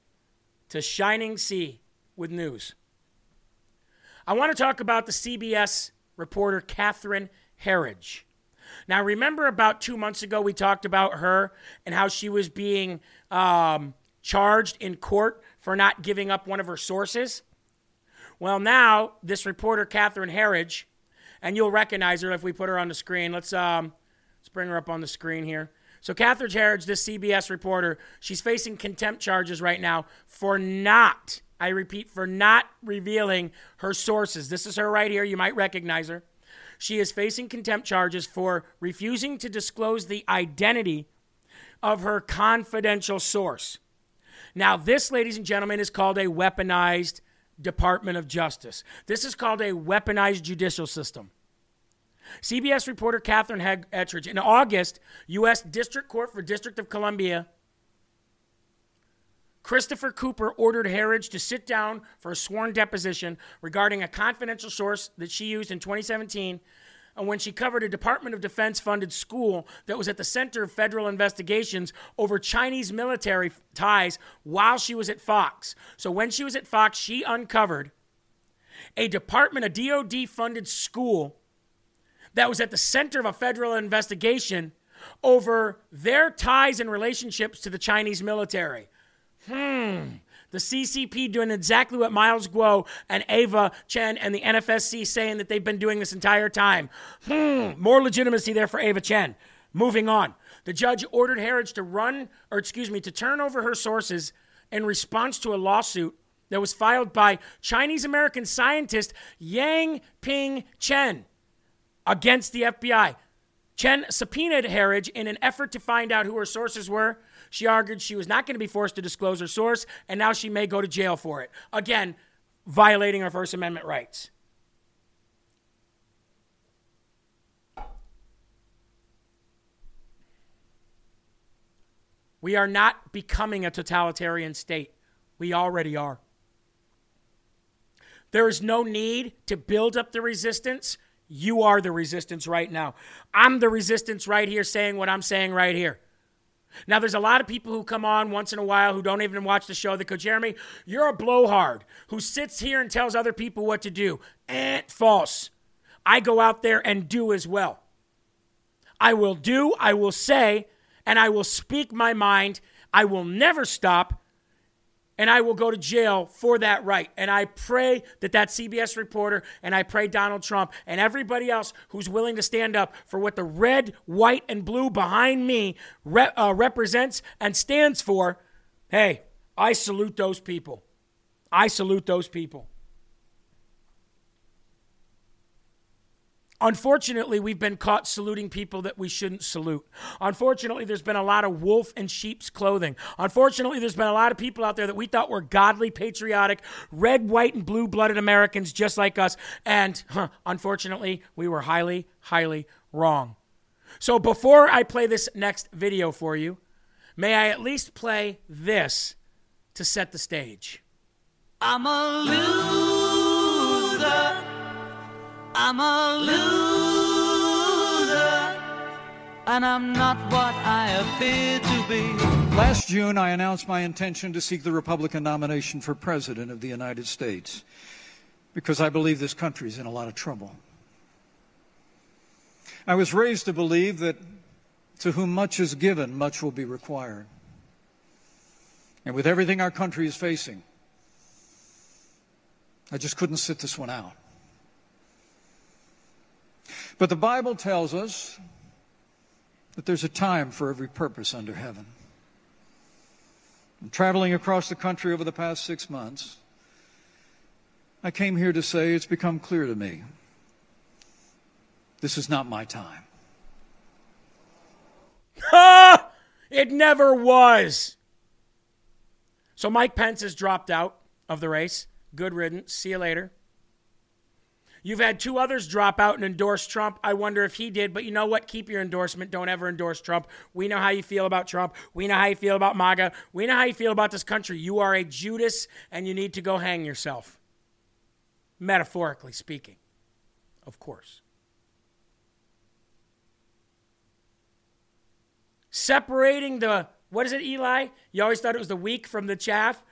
to shining sea with news. I want to talk about the CBS reporter Catherine Herridge. Now, remember about two months ago, we talked about her and how she was being um, charged in court for not giving up one of her sources? Well, now this reporter, Catherine Herridge, and you'll recognize her if we put her on the screen. Let's um, let's bring her up on the screen here. So, Catherine Herridge, this CBS reporter, she's facing contempt charges right now for not, I repeat, for not revealing her sources. This is her right here. You might recognize her. She is facing contempt charges for refusing to disclose the identity of her confidential source. Now, this, ladies and gentlemen, is called a weaponized Department of Justice. This is called a weaponized judicial system. CBS reporter Catherine Herridge in August, U.S. District Court for District of Columbia. Christopher Cooper ordered Herridge to sit down for a sworn deposition regarding a confidential source that she used in 2017 and uh, when she covered a Department of Defense funded school that was at the center of federal investigations over Chinese military ties while she was at Fox. So when she was at Fox, she uncovered a department, a DoD funded school that was at the center of a federal investigation over their ties and relationships to the Chinese military. Hmm. The CCP doing exactly what Miles Guo and Ava Chen and the NFSC saying that they've been doing this entire time. Hmm. More legitimacy there for Ava Chen. Moving on. The judge ordered Herridge to run, or excuse me, to turn over her sources in response to a lawsuit that was filed by Chinese American scientist Yang Ping Chen against the FBI. Chen subpoenaed Herridge in an effort to find out who her sources were. She argued she was not going to be forced to disclose her source, and now she may go to jail for it. Again, violating her First Amendment rights. We are not becoming a totalitarian state. We already are. There is no need to build up the resistance you are the resistance right now. I'm the resistance right here saying what I'm saying right here. Now, there's a lot of people who come on once in a while who don't even watch the show that go, Jeremy, you're a blowhard who sits here and tells other people what to do. Eh, false. I go out there and do as well. I will do, I will say, and I will speak my mind. I will never stop and I will go to jail for that right. And I pray that that CBS reporter and I pray Donald Trump and everybody else who's willing to stand up for what the red, white, and blue behind me re- uh, represents and stands for. Hey, I salute those people. I salute those people. Unfortunately, we've been caught saluting people that we shouldn't salute. Unfortunately, there's been a lot of wolf in sheep's clothing. Unfortunately, there's been a lot of people out there that we thought were godly, patriotic, red, white, and blue blooded Americans just like us. And huh, unfortunately, we were highly, highly wrong. So before I play this next video for you, may I at least play this to set the stage? I'm a loser. I'm a loser, and I'm not what I appear to be. Last June, I announced my intention to seek the Republican nomination for President of the United States because I believe this country is in a lot of trouble. I was raised to believe that to whom much is given, much will be required. And with everything our country is facing, I just couldn't sit this one out. But the Bible tells us that there's a time for every purpose under heaven. And traveling across the country over the past six months, I came here to say it's become clear to me this is not my time. Ha! (laughs) It never was. So Mike Pence has dropped out of the race. Good riddance. See you later. You've had two others drop out and endorse Trump. I wonder if he did, but you know what? Keep your endorsement. Don't ever endorse Trump. We know how you feel about Trump. We know how you feel about MAGA. We know how you feel about this country. You are a Judas and you need to go hang yourself. Metaphorically speaking, of course. Separating the, what is it, Eli? You always thought it was the wheat from the chaff,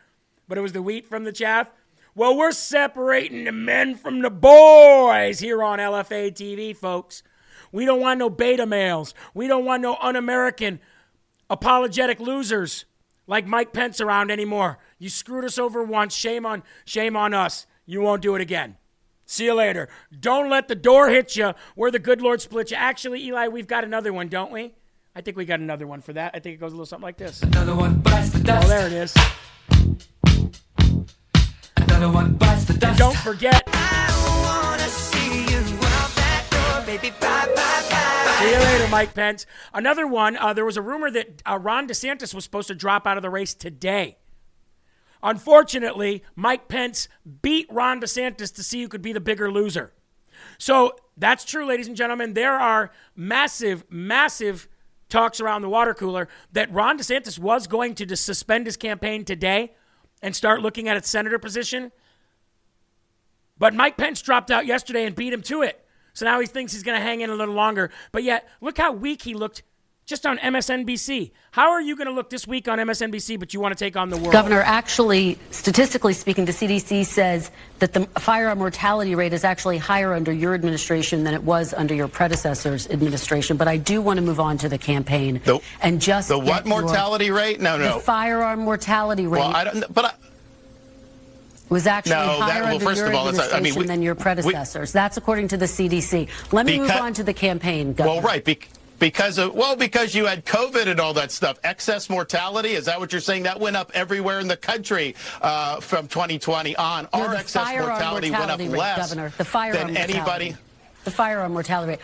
but it was the wheat from the chaff. Well, we're separating the men from the boys here on LFA TV, folks. We don't want no beta males. We don't want no un American apologetic losers like Mike Pence around anymore. You screwed us over once. Shame on, shame on us. You won't do it again. See you later. Don't let the door hit you where the good Lord split you. Actually, Eli, we've got another one, don't we? I think we got another one for that. I think it goes a little something like this. Another one bites the oh, dust. Oh, there it is. Another one bites the dust. And don't forget, baby, bye, bye, bye. See you later, Mike Pence. Another one. Uh, there was a rumor that uh, Ron DeSantis was supposed to drop out of the race today. Unfortunately, Mike Pence beat Ron DeSantis to see who could be the bigger loser. So that's true, ladies and gentlemen. There are massive, massive talks around the water cooler that Ron DeSantis was going to suspend his campaign today and start looking at its senator position. But Mike Pence dropped out yesterday and beat him to it. So now he thinks he's going to hang in a little longer. But yet, look how weak he looked just on MSNBC. How are you going to look this week on MSNBC, but you want to take on the world? Governor, actually, statistically speaking, the CDC says that the firearm mortality rate is actually higher under your administration than it was under your predecessor's administration. But I do want to move on to the campaign The- and just the get what your- mortality rate? No, no. The firearm mortality rate Well, I don't. But I, was actually No, that- higher well, under first your of all, that's- I mean, administration we- than your predecessors. That's according to the CDC. Let me move on to the campaign, Governor. well, right. Bec- because of well, because you had COVID and all that stuff. Excess mortality is that what you're saying? That went up everywhere in the country uh, from 2020 on. No, Our excess firearm mortality, went up mortality rate, less Governor. The firearm than anybody. mortality. The firearm mortality rate.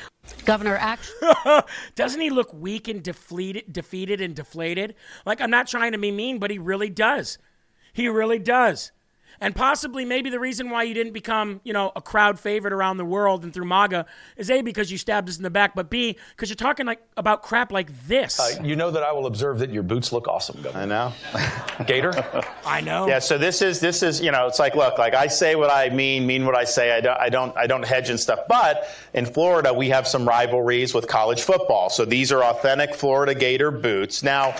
Governor, actually. (laughs) Doesn't he look weak and defeated, defeated and deflated? Like I'm not trying to be mean, but he really does. He really does. And possibly maybe the reason why you didn't become, you know, a crowd favorite around the world and through MAGA is A, because you stabbed us in the back, but B, because you're talking like about crap like this. Uh, you know that I will observe that your boots look awesome, Governor. I know. (laughs) Gator? I know. Yeah, so this is this is you know it's like look like I say what I mean mean what I say I don't I don't I don't hedge and stuff but in Florida we have some rivalries with college football so these are authentic Florida Gator boots now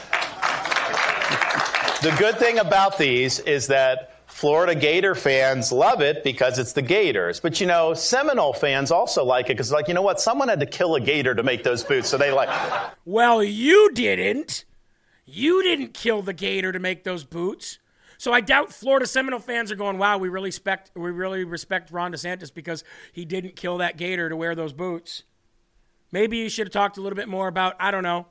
the good thing about these is that Florida Gator fans love it because it's the Gators. But you know, Seminole fans also like it because, like, you know what? Someone had to kill a Gator to make those boots. So they like, Well, you didn't. You didn't kill the gator to make those boots. So I doubt Florida Seminole fans are going, "Wow, we really respect we really respect Ron DeSantis because he didn't kill that gator to wear those boots." Maybe you should have talked a little bit more about I don't know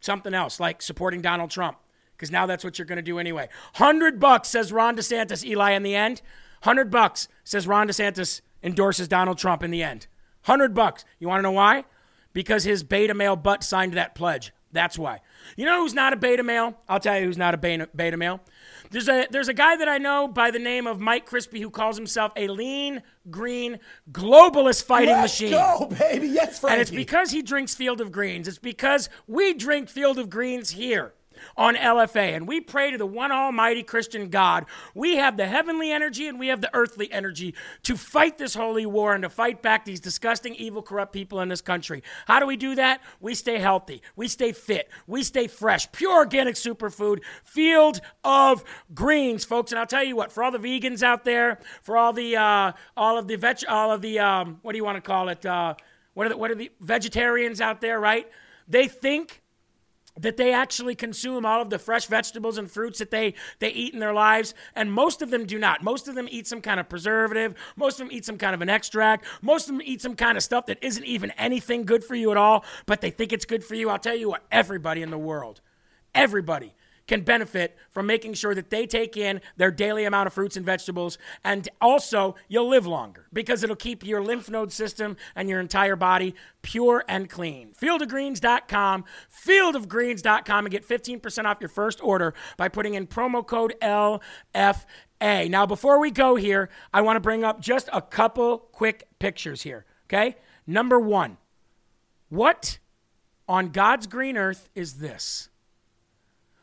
something else like supporting Donald Trump because now that's what you're going to do anyway. Hundred bucks says Ron DeSantis. Eli in the end, hundred bucks says Ron DeSantis endorses Donald Trump in the end. Hundred bucks. You want to know why? Because his beta male butt signed that pledge. That's why. You know who's not a beta male? I'll tell you who's not a beta, beta male. There's a there's a guy that I know by the name of Mike Crispi who calls himself a lean, green, globalist fighting Let's machine. go, baby. Yes, And it's because he drinks Field of Greens. It's because we drink Field of Greens here on LFA. And we pray to the one almighty Christian God. We have the heavenly energy and we have the earthly energy to fight this holy war and to fight back these disgusting, evil, corrupt people in this country. How do we do that? We stay healthy. We stay fit. We stay fresh. Pure organic superfood. Field of Greens, folks. And I'll tell you what, for all the vegans out there, for all the, uh, all of the, veg- all of the, um, what do you want to call it? Uh, what are the, what are the vegetarians out there, right? They think that they actually consume all of the fresh vegetables and fruits that they, they eat in their lives, and most of them do not. Most of them eat some kind of preservative, most of them eat some kind of an extract, most of them eat some kind of stuff that isn't even anything good for you at all, but they think it's good for you. I'll tell you what, everybody in the world, everybody can benefit from making sure that they take in their daily amount of fruits and vegetables. And also, you'll live longer because it'll keep your lymph node system and your entire body pure and clean. Fieldofgreens.com, fieldofgreens.com, and get 15% off your first order by putting in promo code LFA. Now, before we go here, I want to bring up just a couple quick pictures here, okay? Number one, what on God's green earth is this?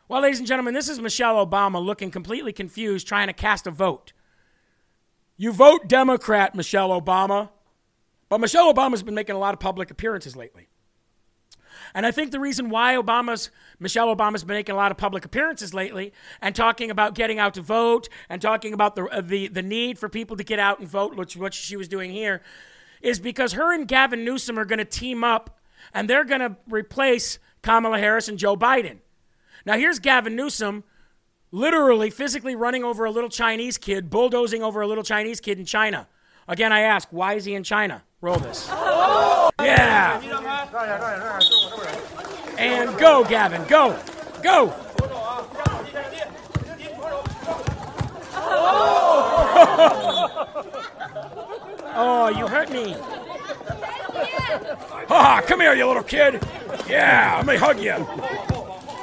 Well, ladies and gentlemen, this is Michelle Obama looking completely confused, trying to cast a vote. You vote Democrat, Michelle Obama. But Michelle Obama's been making a lot of public appearances lately. And I think the reason why Obama's Michelle Obama's been making a lot of public appearances lately and talking about getting out to vote and talking about the uh, the, the need for people to get out and vote, which what she was doing here, is because her and Gavin Newsom are going to team up and they're going to replace Kamala Harris and Joe Biden. Now here's Gavin Newsom literally physically running over a little Chinese kid, bulldozing over a little Chinese kid in China. Again, I ask, why is he in China? Roll this. Yeah. And go, Gavin, go, go. (laughs) oh, you hurt me. Ha, ah, come here, you little kid. Yeah, let me hug you.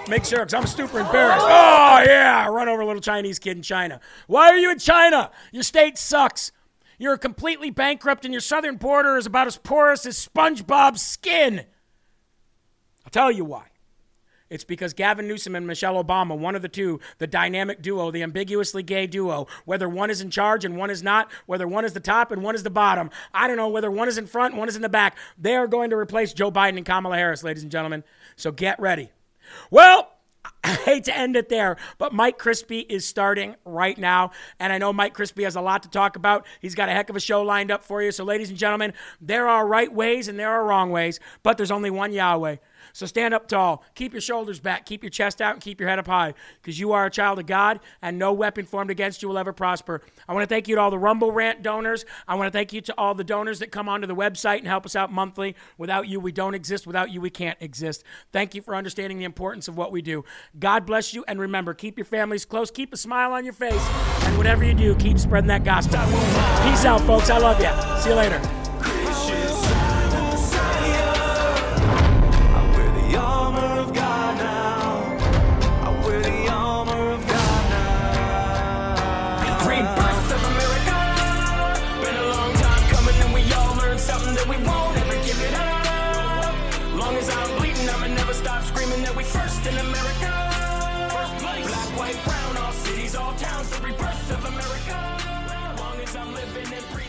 Make sure, because I'm super embarrassed. Oh, yeah, I run over a little Chinese kid in China. Why are you in China? Your state sucks. You're completely bankrupt, and your southern border is about as porous as SpongeBob's skin. I'll tell you why. It's because Gavin Newsom and Michelle Obama, one of the two, the dynamic duo, the ambiguously gay duo, whether one is in charge and one is not, whether one is the top and one is the bottom, I don't know, whether one is in front and one is in the back, they are going to replace Joe Biden and Kamala Harris, ladies and gentlemen. So get ready. Well, (laughs) I hate to end it there, but Mike Crispi is starting right now. And I know Mike Crispi has a lot to talk about. He's got a heck of a show lined up for you. So, ladies and gentlemen, there are right ways and there are wrong ways, but there's only one Yahweh. So stand up tall, keep your shoulders back, keep your chest out, and keep your head up high, because you are a child of God, and no weapon formed against you will ever prosper. I want to thank you to all the Rumble Rant donors. I want to thank you to all the donors that come onto the website and help us out monthly. Without you, we don't exist. Without you, we can't exist. Thank you for understanding the importance of what we do. God bless you, and remember, keep your families close, keep a smile on your face, and whatever you do, keep spreading that gospel. Peace out, folks. I love you. See you later.